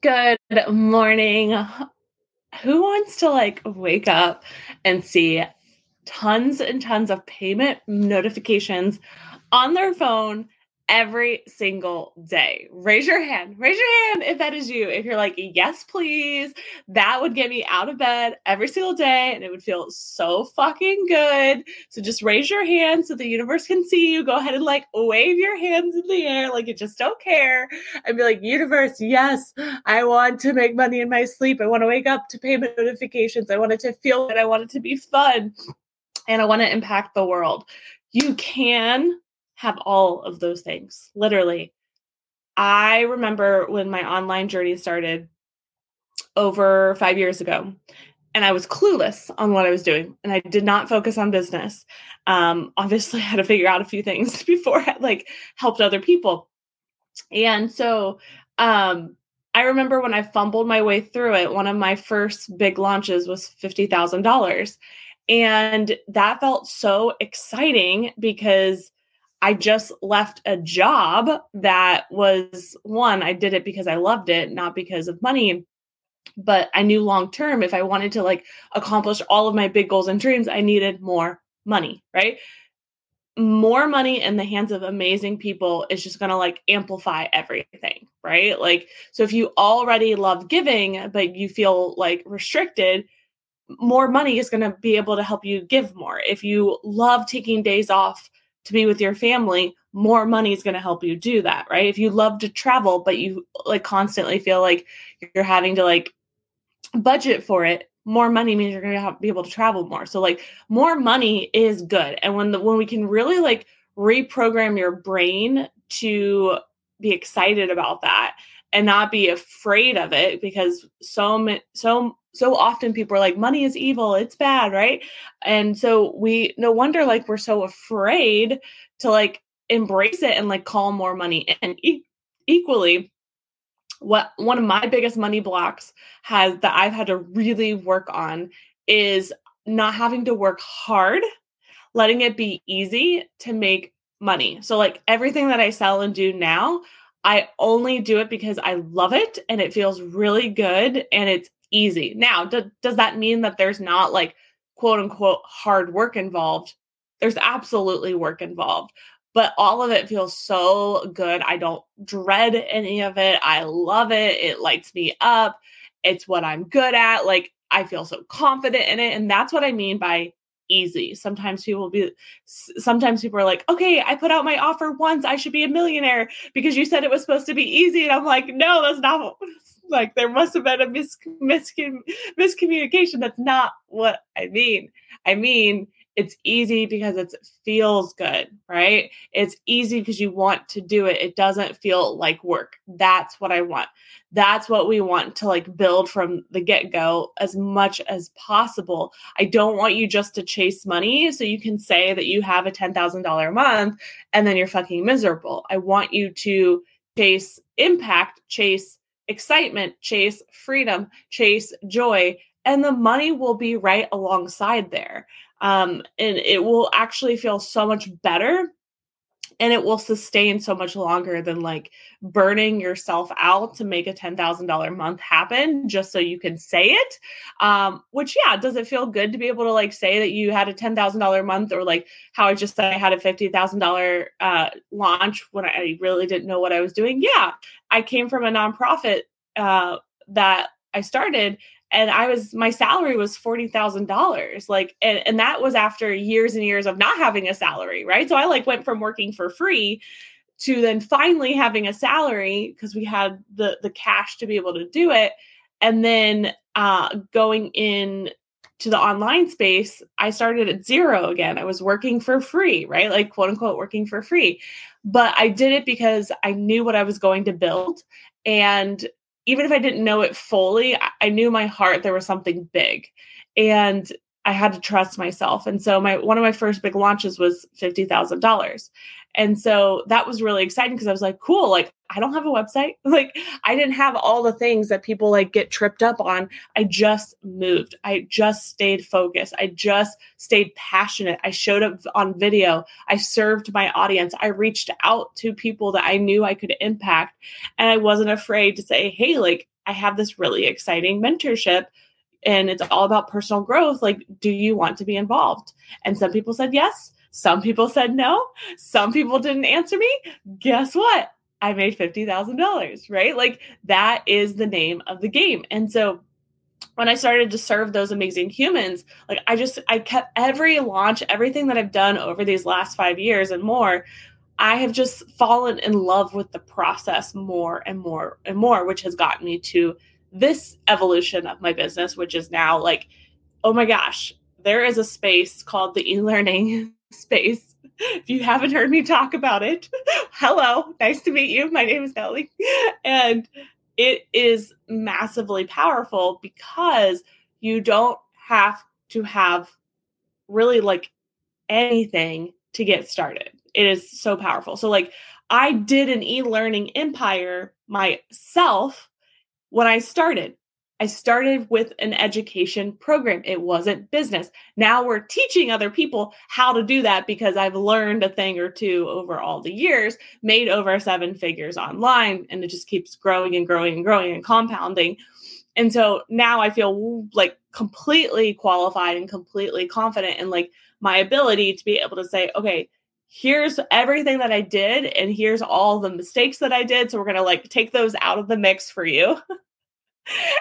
Good morning. Who wants to like wake up and see tons and tons of payment notifications on their phone every single day. Raise your hand. Raise your hand if that is you. If you're like, yes, please, that would get me out of bed every single day and it would feel so fucking good. So just raise your hand so the universe can see you. Go ahead and like wave your hands in the air like you just don't care and be like, universe, yes, I want to make money in my sleep. I want to wake up to payment notifications. I want it to feel good. I want it to be fun. And I want to impact the world. You can have all of those things, literally. I remember when my online journey started over five years ago, and I was clueless on what I was doing, and I did not focus on business. Um, obviously, I had to figure out a few things before I like helped other people, and so um, I remember when I fumbled my way through it. One of my first big launches was fifty thousand dollars, and that felt so exciting because I just left a job that was one, I did it because I loved it, not because of money. But I knew long term, if I wanted to like accomplish all of my big goals and dreams, I needed more money, right? More money in the hands of amazing people is just to like amplify everything, right? Like, so if you already love giving, but you feel like restricted, more money is to be able to help you give more. If you love taking days off, to be with your family, more money is going to help you do that, right? If you love to travel, but you like constantly feel like you're having to like budget for it, more money means you're going to be able to travel more. So like more money is good. And when the when we can really like reprogram your brain to be excited about that and not be afraid of it because so so so often people are like money is evil it's bad right? And so we no wonder like we're so afraid to like embrace it and like call more money in. E- equally what one of my biggest money blocks has that i've had to really work on is not having to work hard letting it be easy to make money. So like everything that i sell and do now I only do it because I love it and it feels really good and it's easy. Now, do, does that mean that there's not like quote unquote hard work involved? There's absolutely work involved, but all of it feels so good. I don't dread any of it. I love it. It lights me up. It's what I'm good at. Like, I feel so confident in it. And that's what I mean by easy. Sometimes people be sometimes people are like, "Okay, I put out my offer once. I should be a millionaire because you said it was supposed to be easy." And I'm like, "No, that's not like there must have been a mis- mis- miscommunication. That's not what I mean. I mean, it's easy because it feels good, right? It's easy because you want to do it. It doesn't feel like work. That's what I want. That's what we want to like build from the get go as much as possible. I don't want you just to chase money so you can say that you have a $10,000 a month and then you're fucking miserable. I want you to chase impact, chase excitement, chase freedom, chase joy, and the money will be right alongside there. Um, and it will actually feel so much better and it will sustain so much longer than like burning yourself out to make a $10,000 month happen just so you can say it. Um, which, yeah, does it feel good to be able to like say that you had a $10,000 month or like how I just said I had a $50,000 uh, launch when I really didn't know what I was doing? Yeah, I came from a nonprofit uh, that I started and I was my salary was forty thousand dollars. Like, and, and that was after years and years of not having a salary, right? So I like went from working for free to then finally having a salary because we had the the cash to be able to do it, and then uh, going in to the online space, I started at zero again. I was working for free, right? Like quote unquote working for free. But I did it because I knew what I was going to build and even if I didn't know it fully, I knew my heart there was something big. And I had to trust myself. And so my one of my first big launches was $50,000. And so that was really exciting because I was like, cool, like I don't have a website. Like I didn't have all the things that people like get tripped up on. I just moved. I just stayed focused. I just stayed passionate. I showed up on video. I served my audience. I reached out to people that I knew I could impact and I wasn't afraid to say, "Hey, like I have this really exciting mentorship and it's all about personal growth. Like, do you want to be involved? And some people said yes. Some people said no. Some people didn't answer me. Guess what? I made $50,000, right? Like, that is the name of the game. And so, when I started to serve those amazing humans, like I just, I kept every launch, everything that I've done over these last five years and more, I have just fallen in love with the process more and more and more, which has gotten me to this evolution of my business, which is now like, oh my gosh, there is a space called the e learning space. If you haven't heard me talk about it, hello, nice to meet you. My name is Nellie. And it is massively powerful because you don't have to have really like anything to get started. It is so powerful. So, like, I did an e learning empire myself when I started. I started with an education program. It wasn't business. Now we're teaching other people how to do that because I've learned a thing or two over all the years, made over seven figures online, and it just keeps growing and growing and growing and compounding. And so now I feel like completely qualified and completely confident in like my ability to be able to say, okay, here's everything that I did and here's all the mistakes that I did. So we're going to like take those out of the mix for you.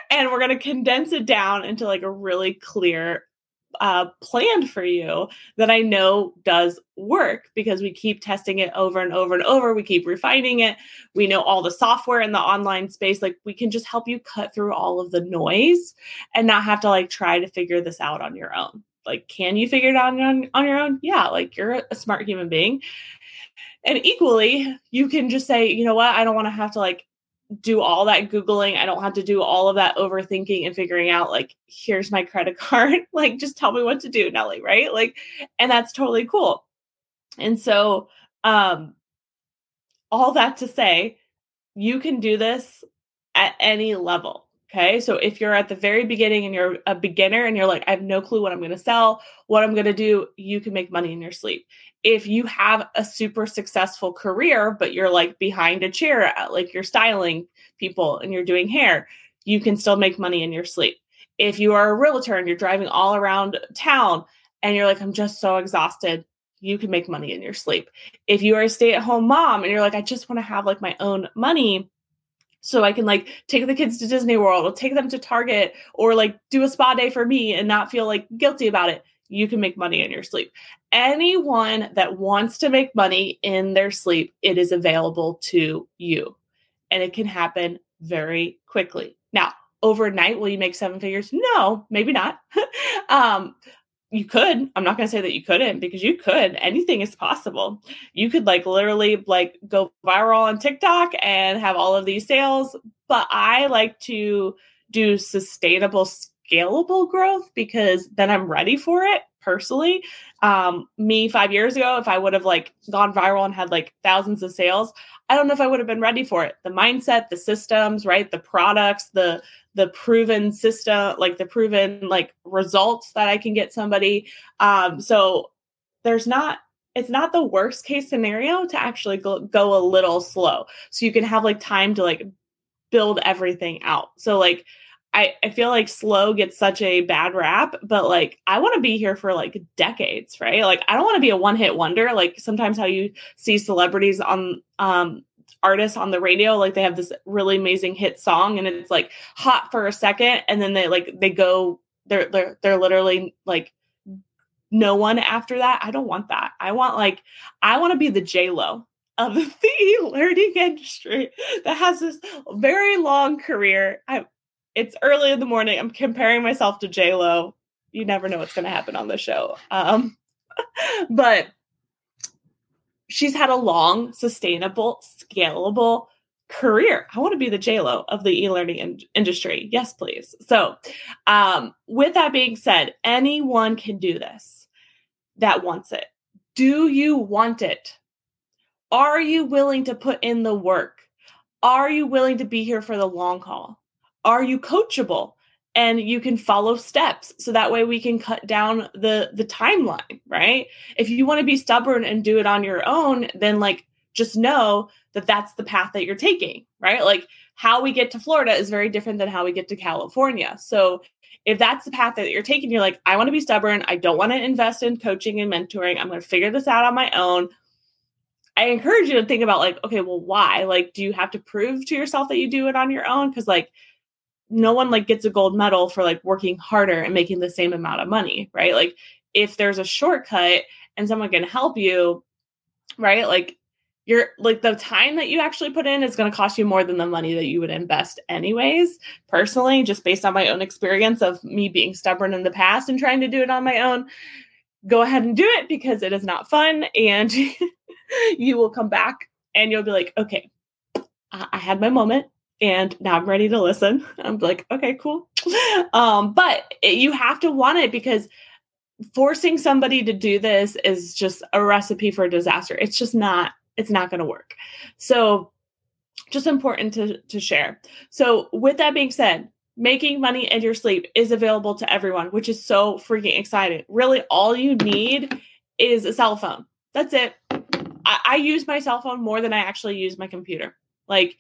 and we're going to condense it down into like a really clear uh, plan for you that I know does work because we keep testing it over and over and over. We keep refining it. We know all the software in the online space. Like we can just help you cut through all of the noise and not have to like try to figure this out on your own. Like, can you figure it out on, on your own? Yeah, like you're a smart human being. And equally, you can just say, you know what, I don't want to have to like do all that googling. I don't have to do all of that overthinking and figuring out like here's my credit card. Like just tell me what to do Nellie right? Like and that's totally cool. And so um all that to say you can do this at any level okay so if you're at the very beginning and you're a beginner and you're like i have no clue what i'm going to sell what i'm going to do you can make money in your sleep if you have a super successful career, but you're like behind a chair, uh, like you're styling people and you're doing hair, you can still make money in your sleep. If you are a realtor and you're driving all around town and you're like, I'm just so exhausted, you can make money in your sleep. If you are a stay at home mom and you're like, I just want to have like my own money, so I can like take the kids to Disney World or take them to Target or like do a spa day for me and not feel like guilty about it you can make money in your sleep. Anyone that wants to make money in their sleep, it is available to you. And it can happen very quickly. Now, overnight, will you make seven figures? No, maybe not. um, you could. I'm not going to say that you couldn't because you could. Anything is possible. You could like literally like go viral on TikTok and have all of these sales, but I like to do sustainable scalable growth because then I'm ready for it personally. Um, me five years ago, if I would have like gone viral and had like thousands of sales, I don't know if I would have been ready for it. The mindset, the systems, right? The products, the the proven system, like the proven like results that I can get somebody. Um, so there's not it's not the worst case scenario to actually go, go a little slow so you can have like time to like build everything out so like I, I feel like slow gets such a bad rap, but like I want to be here for like decades, right? Like I don't want to be a one hit wonder. Like sometimes how you see celebrities on um artists on the radio, like they have this really amazing hit song and it's like hot for a second and then they like they go they're they're they're literally like no one after that. I don't want that. I want like I want to be the J Lo of the learning industry that has this very long career. I it's early in the morning. I'm comparing myself to J Lo. You never know what's going to happen on the show. Um, but she's had a long, sustainable, scalable career. I want to be the J Lo of the e-learning in- industry. Yes, please. So, um, with that being said, anyone can do this that wants it. Do you want it? Are you willing to put in the work? Are you willing to be here for the long haul? Are you coachable and you can follow steps so that way we can cut down the the timeline right if you want to be stubborn and do it on your own then like just know that that's the path that you're taking right? Like how we get to Florida is very different than how we get to California. So if that's the path that you're taking, you're like, I want to be stubborn. I don't want to invest in coaching and mentoring. I'm going to figure this out on my own. I encourage you to think about like, okay, well, why? Like, do you have to prove to yourself that you do it on your own? Because like no one like gets a gold medal for like working harder and making the same amount of money, right? Like if there's a shortcut and someone can help you, right? Like you're like the time that you actually put in is going to cost you more than the money that you would invest anyways personally just based on my own experience of me being stubborn in the past and trying to do it on my own go ahead and do it because it is not fun and you will come back and you'll be like, okay, I had my moment and now I'm ready to listen. I'm like, okay, cool. Um, but it, you have to want it because forcing somebody to do this is just a recipe for disaster. It's just not, it's not going to work. So just important to, to share. So with that being said, making money in your sleep is available to everyone, which is so freaking exciting. Really, all you need is a cell phone. That's it. I, I use my cell phone more than I actually use my computer. Like,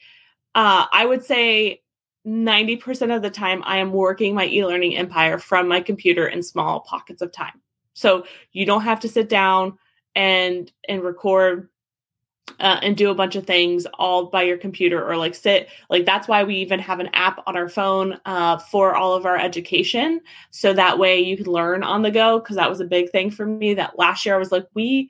uh, I would say 90% of the time I am working my e-learning empire from my computer in small pockets of time. So you don't have to sit down and and record uh, and do a bunch of things all by your computer or like sit like that's why we even have an app on our phone uh, for all of our education so that way you can learn on the go because that was a big thing for me that last year i was like we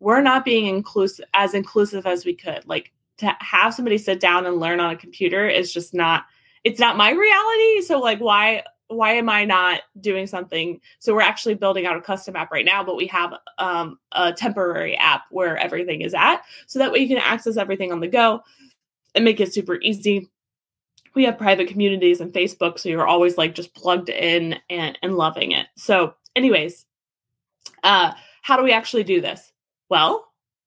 we're not being inclusive as inclusive as we could. Like to have somebody sit down and learn on a computer is just not it's not my reality. So like why why am I not doing something? So we're actually building out a custom app right now, but we have um, a temporary app where everything is at, so that way you can access everything on the go and make it super easy. We have private communities and Facebook, so you're always like just plugged in and, and loving it. So, anyways, uh, how do we actually do this? Well,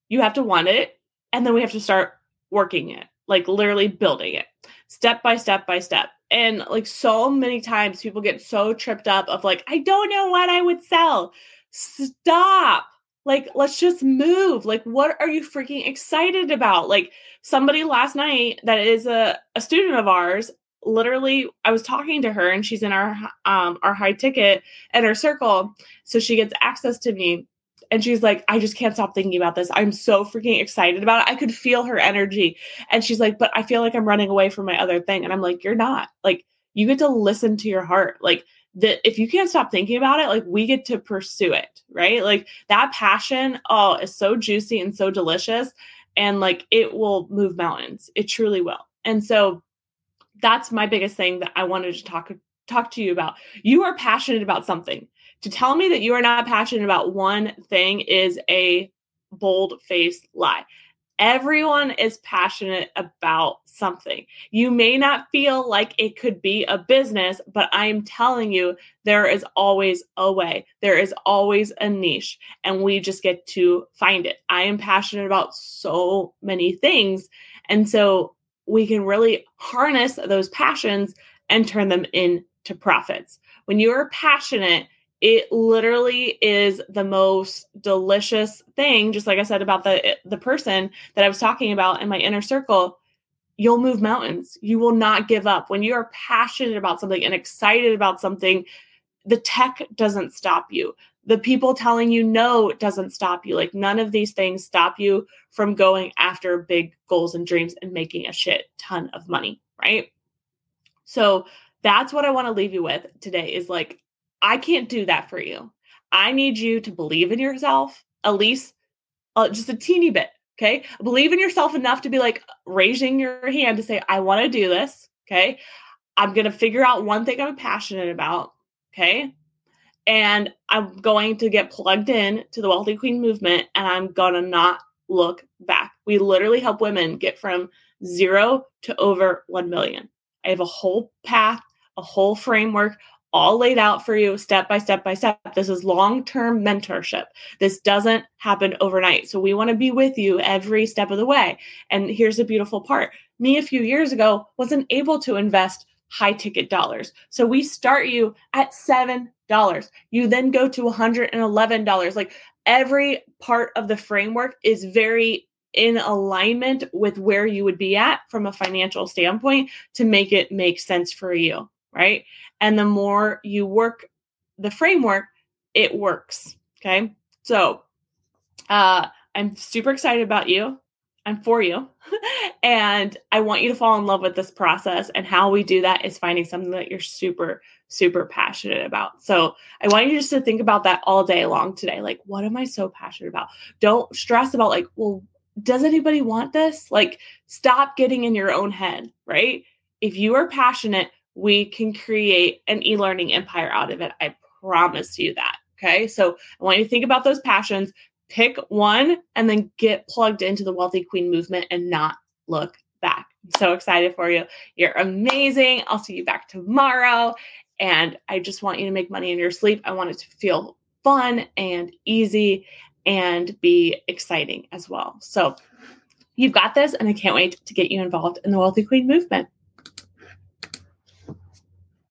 you have to want it, and then we have to start working it, like literally building it step by step by step. And like so many times, people get so tripped up of like, I don't know what I would sell. Stop. Like, let's just move. Like, what are you freaking excited about? Like, somebody last night that is a, a student of ours literally i was talking to her and she's in our um our high ticket and her circle so she gets access to me and she's like, I just can't stop thinking about this. I'm so freaking excited about it. I could feel her energy. And she's like, but I feel like I'm running away from my other thing. And I'm like, you're not. Like, you get to listen to your heart. Like, that if you can't stop thinking about it, like we get to pursue it, right? Like that passion, oh, is so juicy and so delicious. And like it will move mountains. It truly will. And so that's my biggest thing that I wanted to talk talk to you about. You are passionate about something to tell me that you are not passionate about one thing is a bold faced lie. Everyone is passionate about something. You may not feel like it could be a business, but I'm telling you, there is always a way. There is always a niche, and we just get to find it. I am passionate about so many things. And so we can really harness those passions and turn them into profits. When you are passionate, it literally is the most delicious thing just like i said about the eh, the person that i was talking about in my inner circle you'll move mountains. You will not give up. When you are passionate about something and excited about something the tech doesn't stop you. The people telling you no doesn't stop you. Like none of these things stop you from going after big goals and dreams and making a shit ton of money right? So that's what i want to leave you with today is like I can't do that for you. I need you to believe in yourself, at least uh, just a teeny bit. Okay. Believe in yourself enough to be like raising your hand to say, I want to do this. Okay. I'm going to figure out one thing I'm passionate about. Okay. And I'm going to get plugged in to the Wealthy Queen movement and I'm going to not look back. We literally help women get from zero to over 1 million. I have a whole path, a whole framework, all laid out for you step by step by step. This is long term mentorship. This doesn't happen overnight. So we want to be with you every step of the way. And here's the beautiful part me a few years ago wasn't able to invest high ticket dollars. So we start you at $7. You then go to $111. Like every part of the framework is very in alignment with where you would be at from a financial standpoint to make it make sense for you, right? And the more you work the framework, it works. Okay. So uh, I'm super excited about you. I'm for you. and I want you to fall in love with this process. And how we do that is finding something that you're super, super passionate about. So I want you just to think about that all day long today. Like, what am I so passionate about? Don't stress about, like, well, does anybody want this? Like, stop getting in your own head, right? If you are passionate, we can create an e learning empire out of it. I promise you that. Okay. So I want you to think about those passions, pick one, and then get plugged into the Wealthy Queen movement and not look back. I'm so excited for you. You're amazing. I'll see you back tomorrow. And I just want you to make money in your sleep. I want it to feel fun and easy and be exciting as well. So you've got this, and I can't wait to get you involved in the Wealthy Queen movement.